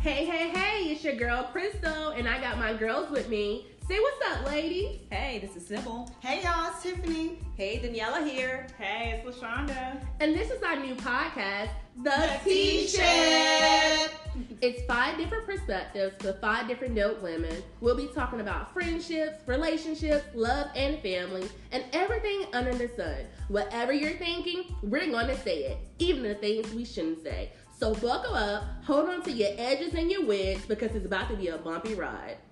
Hey, hey, hey, it's your girl Crystal, and I got my girls with me. Say what's up, ladies. Hey, this is Sybil. Hey y'all, it's Tiffany. Hey, Daniela here. Hey, it's LaShonda. And this is our new podcast, The, The T T-Ship. It's five different perspectives with five different dope women. We'll be talking about friendships, relationships, love, and family, and everything under the sun. Whatever you're thinking, we're gonna say it, even the things we shouldn't say. So buckle up, hold on to your edges and your wigs because it's about to be a bumpy ride.